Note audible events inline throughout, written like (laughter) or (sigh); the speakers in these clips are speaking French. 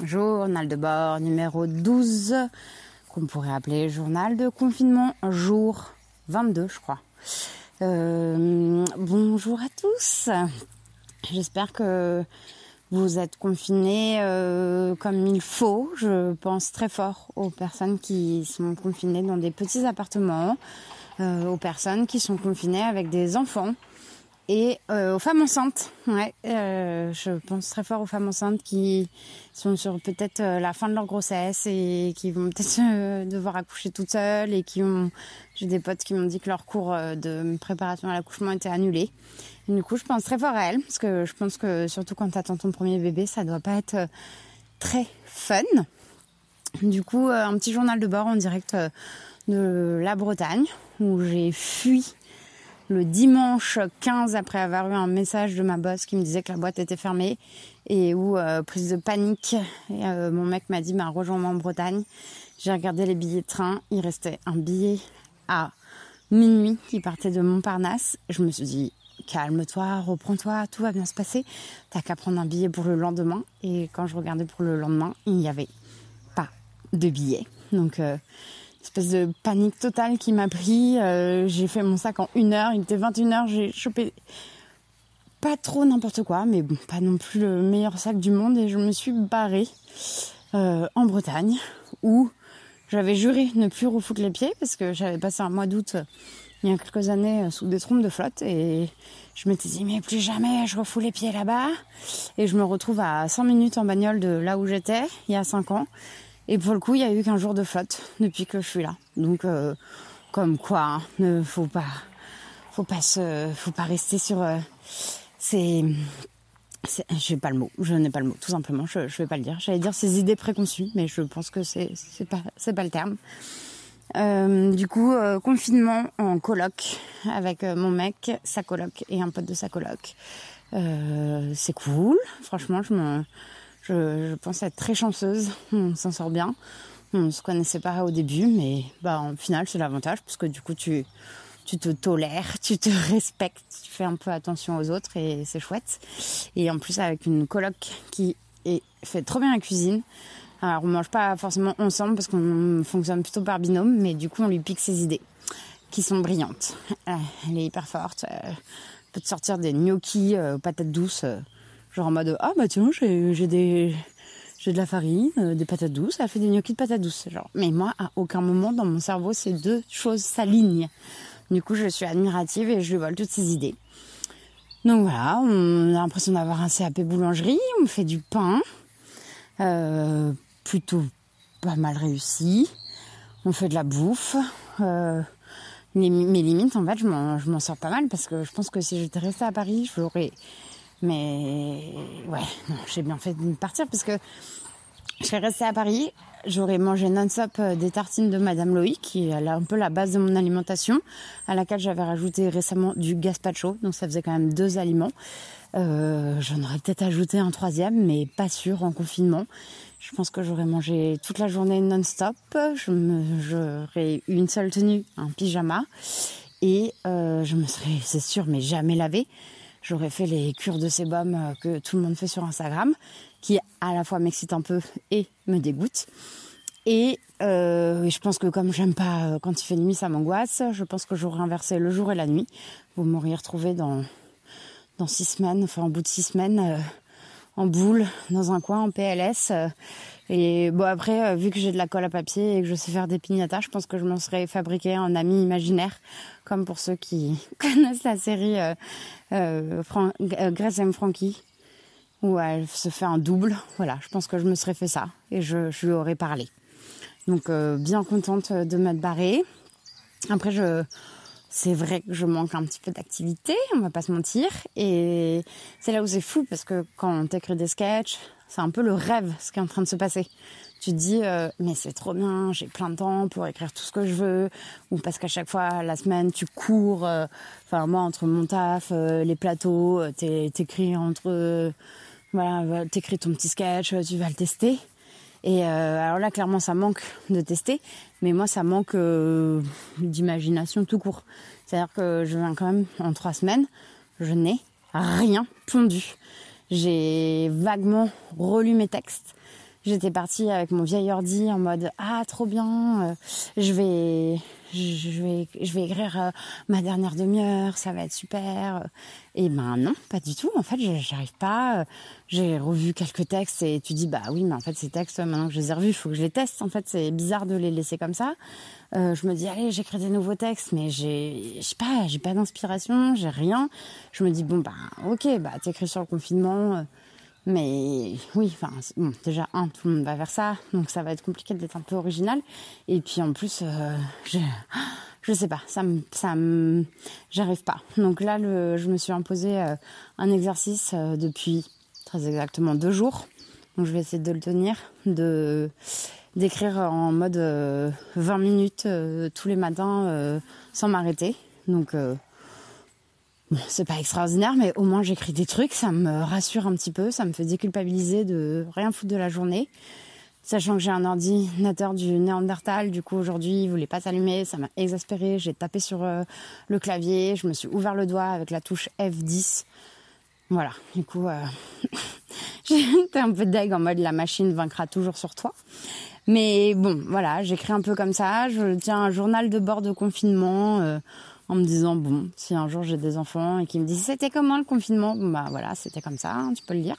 Journal de bord numéro 12, qu'on pourrait appeler journal de confinement, jour 22, je crois. Euh, bonjour à tous. J'espère que vous êtes confinés euh, comme il faut. Je pense très fort aux personnes qui sont confinées dans des petits appartements, euh, aux personnes qui sont confinées avec des enfants et euh, aux femmes enceintes. Ouais, euh, je pense très fort aux femmes enceintes qui sont sur peut-être euh, la fin de leur grossesse et qui vont peut-être devoir accoucher toutes seules et qui ont. J'ai des potes qui m'ont dit que leur cours de préparation à l'accouchement était annulé. Du coup, je pense très fort à elles parce que je pense que surtout quand tu attends ton premier bébé, ça doit pas être très fun. Du coup, un petit journal de bord en direct de la Bretagne où j'ai fui le dimanche 15 après avoir eu un message de ma boss qui me disait que la boîte était fermée et où euh, prise de panique. Euh, mon mec m'a dit bah, rejoins-moi en Bretagne. J'ai regardé les billets de train. Il restait un billet à minuit qui partait de Montparnasse. Je me suis dit calme-toi reprends-toi tout va bien se passer. T'as qu'à prendre un billet pour le lendemain. Et quand je regardais pour le lendemain il n'y avait pas de billet donc euh, espèce de panique totale qui m'a pris. Euh, j'ai fait mon sac en une heure. Il était 21h. J'ai chopé pas trop n'importe quoi, mais pas non plus le meilleur sac du monde. Et je me suis barrée euh, en Bretagne où j'avais juré ne plus refoutre les pieds parce que j'avais passé un mois d'août euh, il y a quelques années sous des trompes de flotte et je m'étais dit mais plus jamais je refous les pieds là-bas et je me retrouve à 100 minutes en bagnole de là où j'étais il y a 5 ans et pour le coup, il y a eu qu'un jour de flotte depuis que je suis là. Donc, euh, comme quoi, hein, ne faut pas, faut pas se, faut pas rester sur. Euh, c'est, j'ai pas le mot. Je n'ai pas le mot, tout simplement. Je, je vais pas le dire. J'allais dire ces idées préconçues, mais je pense que c'est, c'est pas, c'est pas le terme. Euh, du coup, euh, confinement en coloc avec mon mec, sa coloc et un pote de sa coloc. C'est cool. Franchement, je me je, pense être très chanceuse. On s'en sort bien. On se connaissait pas au début, mais bah, en final, c'est l'avantage parce que du coup, tu, tu te tolères, tu te respectes, tu fais un peu attention aux autres et c'est chouette. Et en plus, avec une coloc qui fait trop bien la cuisine. Alors, on mange pas forcément ensemble parce qu'on fonctionne plutôt par binôme, mais du coup, on lui pique ses idées qui sont brillantes. Elle est hyper forte. Elle peut te sortir des gnocchis euh, patates douces. Euh, Genre en mode ah bah tiens j'ai des j'ai de la farine, euh, des patates douces, elle fait des gnocchis de patates douces. Genre. Mais moi, à aucun moment dans mon cerveau, ces deux choses s'alignent. Du coup, je suis admirative et je lui vole toutes ces idées. Donc voilà, on a l'impression d'avoir un CAP boulangerie, on fait du pain, euh, plutôt pas mal réussi. On fait de la bouffe. Euh, limites, en fait, je m'en sors pas mal parce que je pense que si j'étais restée à Paris, je l'aurais mais ouais, j'ai bien fait de partir parce que je serais restée à Paris. J'aurais mangé non-stop euh, des tartines de Madame Loïc, qui est un peu la base de mon alimentation, à laquelle j'avais rajouté récemment du gazpacho, donc ça faisait quand même deux aliments. Euh, J'en aurais peut-être ajouté un troisième, mais pas sûr en confinement. Je pense que j'aurais mangé toute la journée non-stop. J'aurais eu une seule tenue, un pyjama, et euh, je me serais, c'est sûr, mais jamais lavé j'aurais fait les cures de sébum euh, que tout le monde fait sur Instagram, qui à la fois m'excite un peu et me dégoûte. Et euh, je pense que comme j'aime pas euh, quand il fait nuit, ça m'angoisse. Je pense que j'aurais inversé le jour et la nuit. Vous m'auriez retrouvé dans dans six semaines, enfin en bout de six semaines, euh, en boule, dans un coin, en PLS. Euh, et bon après, vu que j'ai de la colle à papier et que je sais faire des pignatas, je pense que je m'en serais fabriqué un ami imaginaire, comme pour ceux qui (laughs) connaissent la série euh, euh, Fran euh, Grace M. Frankie, où elle se fait un double. Voilà, je pense que je me serais fait ça et je, lui aurais parlé. Donc euh, bien contente de m'être barrée. Après, je c'est vrai que je manque un petit peu d'activité, on va pas se mentir. Et c'est là où c'est fou parce que quand on t'écrit des sketchs, c'est un peu le rêve ce qui est en train de se passer. Tu te dis, euh, mais c'est trop bien, j'ai plein de temps pour écrire tout ce que je veux. Ou parce qu'à chaque fois, la semaine, tu cours. euh, Enfin, moi, entre mon taf, euh, les plateaux, t'é- t'écris entre. voilà, t'écris ton petit sketch, tu vas le tester. Et alors là, clairement, ça manque de tester, mais moi, ça manque d'imagination tout court. C'est-à-dire que je viens quand même en trois semaines, je n'ai rien pondu. J'ai vaguement relu mes textes, j'étais partie avec mon vieil ordi en mode ah trop bien, euh, je vais je vais je vais écrire euh, ma dernière demi-heure, ça va être super. Et ben non, pas du tout. En fait, j'arrive pas. J'ai revu quelques textes et tu dis bah oui, mais en fait ces textes maintenant que je les ai revus, il faut que je les teste. En fait, c'est bizarre de les laisser comme ça. Euh, je me dis allez, j'écris des nouveaux textes, mais j'ai je sais pas, j'ai pas d'inspiration, j'ai rien. Je me dis bon bah ok, bah t'écris sur le confinement mais oui, enfin, déjà, un, tout le monde va vers ça, donc ça va être compliqué d'être un peu original. Et puis en plus, euh, je, (gasps) je sais pas, ça me, ça j'arrive pas. Donc là, je me suis imposé euh, un exercice euh, depuis très exactement deux jours. Donc je vais essayer de le tenir, d'écrire en mode 20 minutes tous les matins sans m'arrêter. Donc c'est pas extraordinaire, mais au moins j'écris des trucs, ça me rassure un petit peu, ça me fait déculpabiliser de rien foutre de la journée. Sachant que j'ai un ordinateur du Néandertal, du coup aujourd'hui il voulait pas s'allumer, ça m'a exaspéré. J'ai tapé sur euh, le clavier, je me suis ouvert le doigt avec la touche F10. Voilà, du coup euh, (laughs) j'étais un peu deg en mode la machine vaincra toujours sur toi. Mais bon, voilà, j'écris un peu comme ça. Je tiens un journal de bord de confinement. Euh, en me disant bon, si un jour j'ai des enfants et qu'ils me disent c'était comment le confinement, bah voilà, c'était comme ça, hein, tu peux le dire.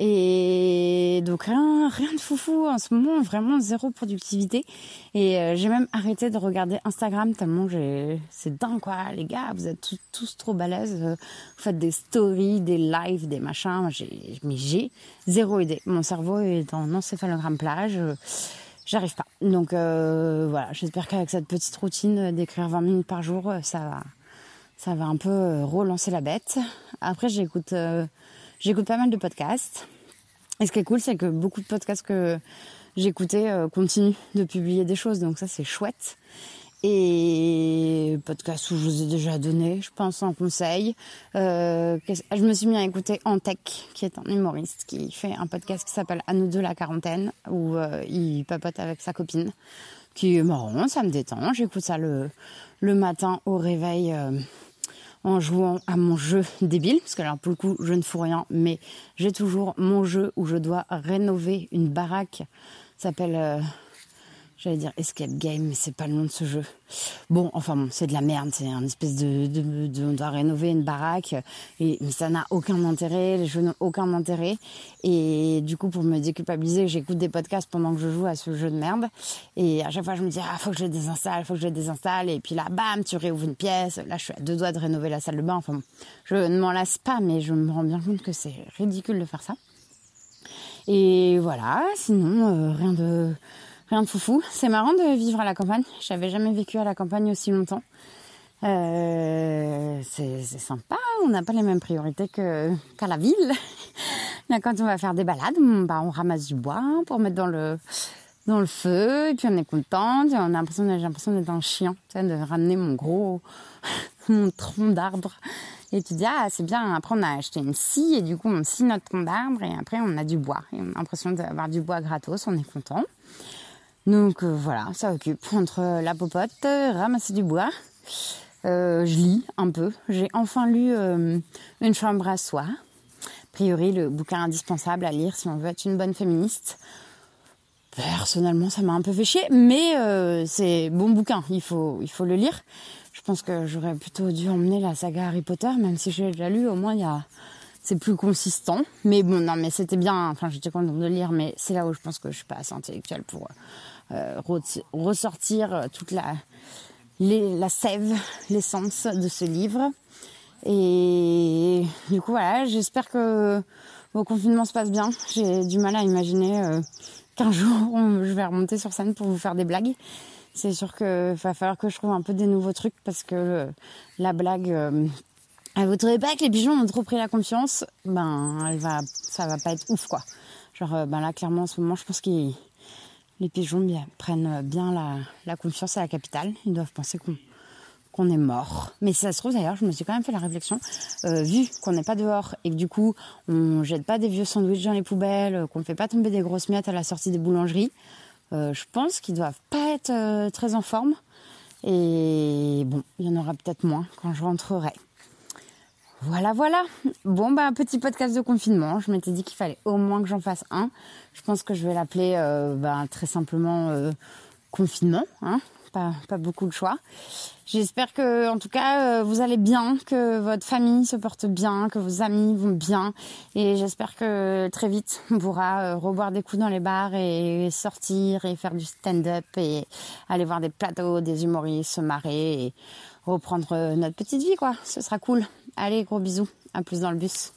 Et donc rien, rien de foufou en ce moment, vraiment zéro productivité. Et euh, j'ai même arrêté de regarder Instagram tellement j'ai, c'est dingue quoi, les gars, vous êtes tous, trop balèzes. Vous faites des stories, des lives, des machins. J'ai, mais j'ai zéro idée. Mon cerveau est en encéphalogramme plage j'arrive pas. Donc euh, voilà, j'espère qu'avec cette petite routine d'écrire 20 minutes par jour, euh, ça va, ça va un peu euh, relancer la bête. Après, j'écoute, j'écoute pas mal de podcasts. Et ce qui est cool, c'est que beaucoup de podcasts que j'écoutais continuent de publier des choses, donc ça c'est chouette et podcast où je vous ai déjà donné, je pense, en conseil. Euh, je me suis mis à écouter Antec, qui est un humoriste qui fait un podcast qui s'appelle À nous deux la quarantaine, où euh, il papote avec sa copine, qui est marrant, ça me détend. J'écoute ça le, matin au réveil. Euh, en jouant à mon jeu débile, parce que alors pour le coup je ne fous rien, mais j'ai toujours mon jeu où je dois rénover une baraque, s'appelle J'allais dire Escape Game, mais c'est pas le nom de ce jeu. Bon, enfin bon, c'est de la merde. C'est un espèce de, on doit rénover une baraque, et mais ça n'a aucun intérêt. Les jeux n'ont aucun intérêt. Et du coup, pour me déculpabiliser, j'écoute des podcasts pendant que je joue à ce jeu de merde. Et à chaque fois, je me dis ah faut que je le désinstalle, faut que je le désinstalle. Et puis là, bam, tu réouvres une pièce. Là, je suis à deux doigts de rénover la salle de bain. Enfin bon, je ne m'en lasse pas, mais je me rends bien compte que c'est ridicule de faire ça. Et voilà. Sinon, euh, rien de rien de foufou. C'est marrant de vivre à la campagne. J'avais jamais vécu à la campagne aussi longtemps. Euh, c'est sympa. On n'a pas les mêmes priorités qu'à la ville. (laughs) Là, quand on va faire des balades, bah, on ramasse du bois pour mettre dans le dans le feu et puis on est content. On a l'impression, j'ai l'impression d'être un chien, de ramener mon gros (laughs) mon tronc d'arbre. Et tu dis ah c'est bien. Après on a acheté une scie et du coup on scie notre tronc d'arbre et après on a du bois. On a l'impression d'avoir du bois gratos. On est content. Donc euh, voilà, ça occupe entre la popote, ramasser du bois. Euh, je lis un peu. J'ai enfin lu euh, Une chambre à soi. A priori, le bouquin indispensable à lire si on veut être une bonne féministe. Personnellement, ça m'a un peu fait chier, mais c'est bon bouquin. Il faut, le lire. Je pense que j'aurais plutôt dû emmener la saga Harry Potter, même si j'ai déjà lu. Au moins, c'est plus consistant. Mais bon, non, mais c'était bien. Enfin, j'étais contente de lire, mais c'est là où je pense que je suis pas assez intellectuelle pour ressortir toute la, la sève, l'essence de ce livre. Et du coup, voilà, j'espère que vos confinements se passent bien. J'ai du mal à imaginer euh, qu'un (laughs) jour je vais remonter sur scène pour vous faire des blagues. C'est sûr qu'il va falloir que je trouve un peu des nouveaux trucs parce que euh, la blague, vous trouvez pas que les pigeons ont trop pris la confiance Ben, elle va, ça va pas être ouf quoi. Genre, ben là, clairement, en ce moment, je pense qu'ils les pigeons prennent bien la, confiance à la capitale. Ils doivent penser qu'on est mort. Mais si ça se trouve d'ailleurs, je me suis quand même fait la réflexion, euh, vu qu'on n'est pas dehors et que du coup on jette pas des vieux sandwichs dans les poubelles, qu'on ne fait pas tomber des grosses miettes à la sortie des boulangeries, euh, je pense qu'ils doivent pas être euh, très en forme. Et bon, il y en aura peut-être moins quand je rentrerai. Voilà, voilà. Bon, bah, petit podcast de confinement. Je m'étais dit qu'il fallait au moins que j'en fasse un. Je pense que je vais l'appeler euh, bah, très simplement euh, confinement. Hein pas, pas beaucoup de choix. J'espère que, en tout cas, euh, vous allez bien, que votre famille se porte bien, que vos amis vont bien. Et j'espère que très vite, on pourra reboire des coups dans les bars et sortir et faire du stand-up et aller voir des plateaux, des humoristes, se marrer et reprendre notre petite vie, quoi. Ce sera cool. Allez, gros bisous. À plus dans le bus.